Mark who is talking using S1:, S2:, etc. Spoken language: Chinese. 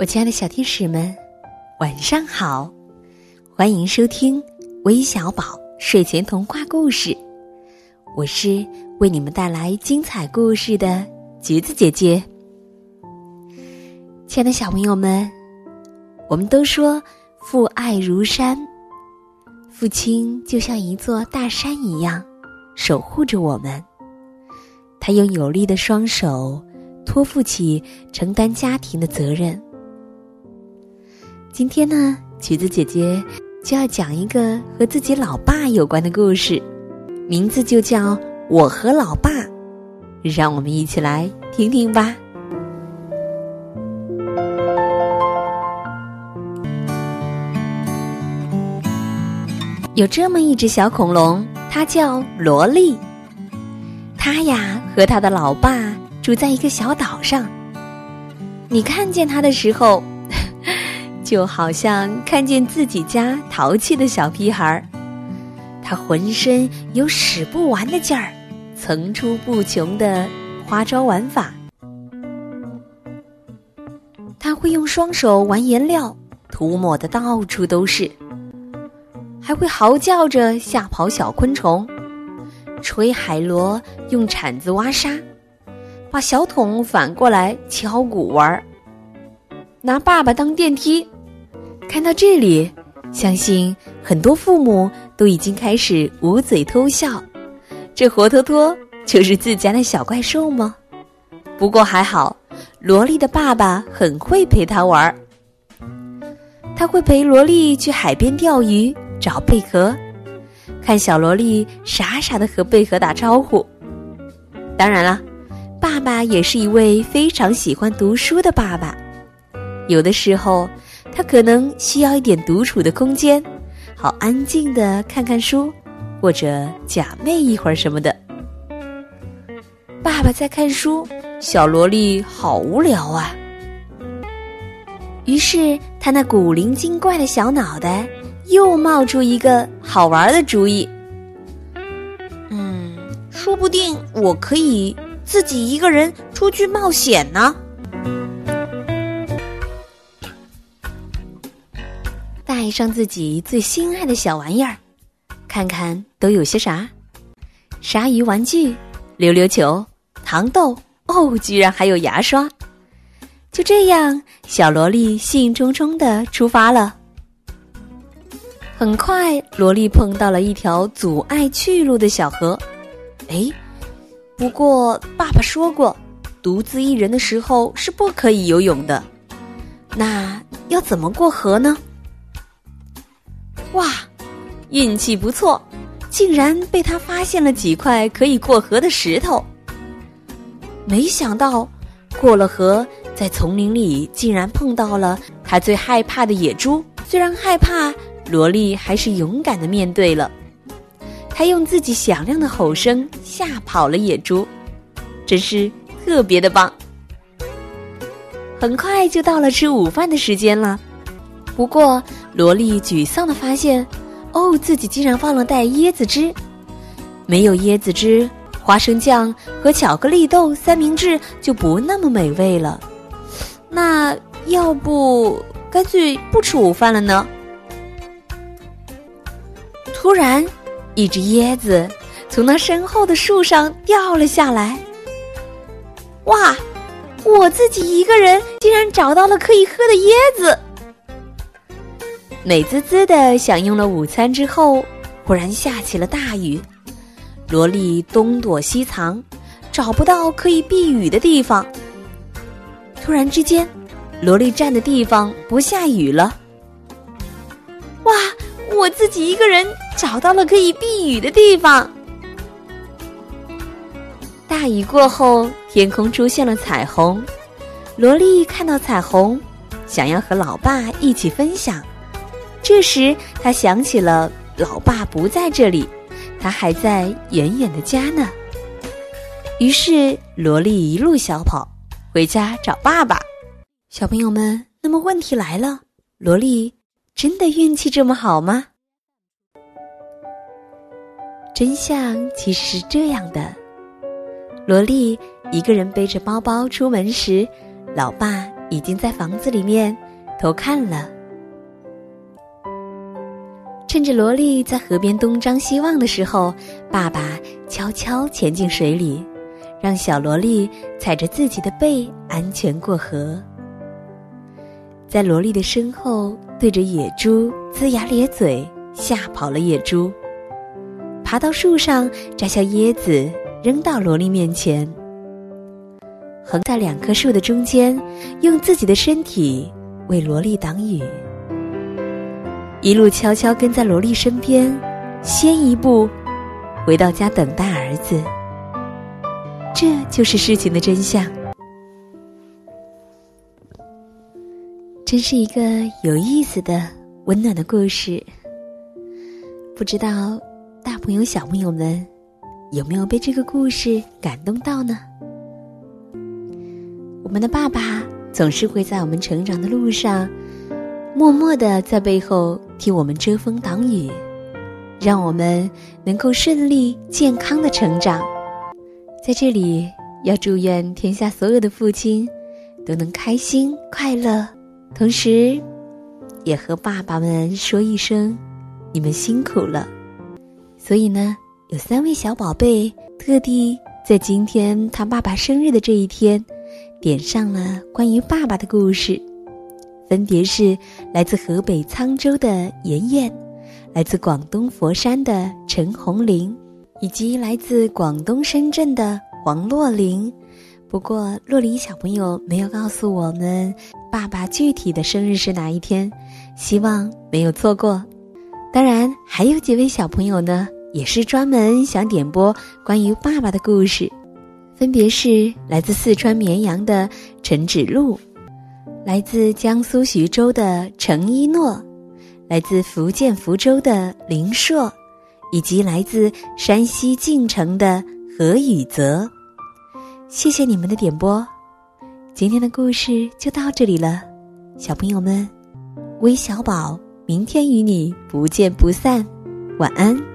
S1: 我亲爱的小天使们，晚上好！欢迎收听微小宝睡前童话故事，我是为你们带来精彩故事的橘子姐姐。亲爱的小朋友们，我们都说父爱如山，父亲就像一座大山一样守护着我们，他用有力的双手托付起承担家庭的责任。今天呢，橘子姐姐就要讲一个和自己老爸有关的故事，名字就叫《我和老爸》，让我们一起来听听吧。有这么一只小恐龙，它叫萝莉。它呀和它的老爸住在一个小岛上。你看见它的时候。就好像看见自己家淘气的小屁孩儿，他浑身有使不完的劲儿，层出不穷的花招玩法。他会用双手玩颜料，涂抹的到处都是；还会嚎叫着吓跑小昆虫，吹海螺，用铲子挖沙，把小桶反过来敲鼓玩儿，拿爸爸当电梯。看到这里，相信很多父母都已经开始捂嘴偷笑。这活脱脱就是自家的小怪兽吗？不过还好，萝莉的爸爸很会陪他玩儿。他会陪萝莉去海边钓鱼、找贝壳，看小萝莉傻傻的和贝壳打招呼。当然了，爸爸也是一位非常喜欢读书的爸爸。有的时候。他可能需要一点独处的空间，好安静的看看书，或者假寐一会儿什么的。爸爸在看书，小萝莉好无聊啊。于是他那古灵精怪的小脑袋又冒出一个好玩的主意。嗯，说不定我可以自己一个人出去冒险呢。带上自己最心爱的小玩意儿，看看都有些啥？鲨鱼玩具、溜溜球、糖豆，哦，居然还有牙刷！就这样，小萝莉兴冲冲的出发了。很快，萝莉碰到了一条阻碍去路的小河。哎，不过爸爸说过，独自一人的时候是不可以游泳的。那要怎么过河呢？哇，运气不错，竟然被他发现了几块可以过河的石头。没想到过了河，在丛林里竟然碰到了他最害怕的野猪。虽然害怕，萝莉还是勇敢的面对了。他用自己响亮的吼声吓跑了野猪，真是特别的棒。很快就到了吃午饭的时间了。不过，萝莉沮丧的发现，哦，自己竟然忘了带椰子汁。没有椰子汁，花生酱和巧克力豆三明治就不那么美味了。那要不干脆不吃午饭了呢？突然，一只椰子从那身后的树上掉了下来。哇！我自己一个人竟然找到了可以喝的椰子。美滋滋的享用了午餐之后，忽然下起了大雨。萝莉东躲西藏，找不到可以避雨的地方。突然之间，萝莉站的地方不下雨了。哇！我自己一个人找到了可以避雨的地方。大雨过后，天空出现了彩虹。萝莉看到彩虹，想要和老爸一起分享。这时，他想起了老爸不在这里，他还在远远的家呢。于是，萝莉一路小跑回家找爸爸。小朋友们，那么问题来了：萝莉真的运气这么好吗？真相其实是这样的：萝莉一个人背着包包出门时，老爸已经在房子里面偷看了。趁着萝莉在河边东张西望的时候，爸爸悄悄潜进水里，让小萝莉踩着自己的背安全过河。在萝莉的身后，对着野猪龇牙咧嘴，吓跑了野猪。爬到树上摘下椰子，扔到萝莉面前。横在两棵树的中间，用自己的身体为萝莉挡雨。一路悄悄跟在萝莉身边，先一步回到家等待儿子。这就是事情的真相。真是一个有意思的、温暖的故事。不知道大朋友、小朋友们有没有被这个故事感动到呢？我们的爸爸总是会在我们成长的路上，默默的在背后替我们遮风挡雨，让我们能够顺利、健康的成长。在这里，要祝愿天下所有的父亲都能开心快乐。同时，也和爸爸们说一声，你们辛苦了。所以呢，有三位小宝贝特地在今天他爸爸生日的这一天，点上了关于爸爸的故事，分别是来自河北沧州的妍妍，来自广东佛山的陈红玲，以及来自广东深圳的黄洛琳。不过，洛琳小朋友没有告诉我们爸爸具体的生日是哪一天，希望没有错过。当然，还有几位小朋友呢，也是专门想点播关于爸爸的故事，分别是来自四川绵阳的陈芷露，来自江苏徐州的程一诺，来自福建福州的林硕，以及来自山西晋城的何宇泽。谢谢你们的点播，今天的故事就到这里了，小朋友们，微小宝明天与你不见不散，晚安。